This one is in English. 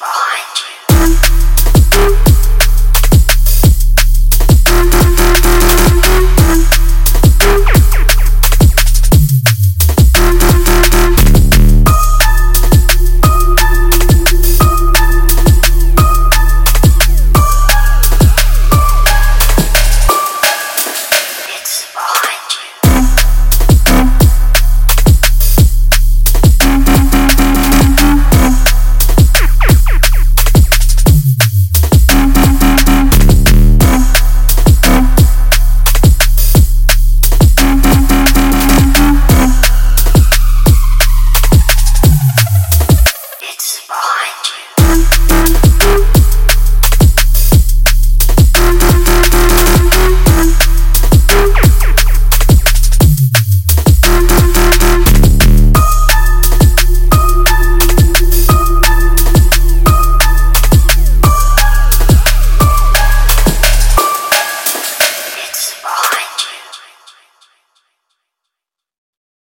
behind you.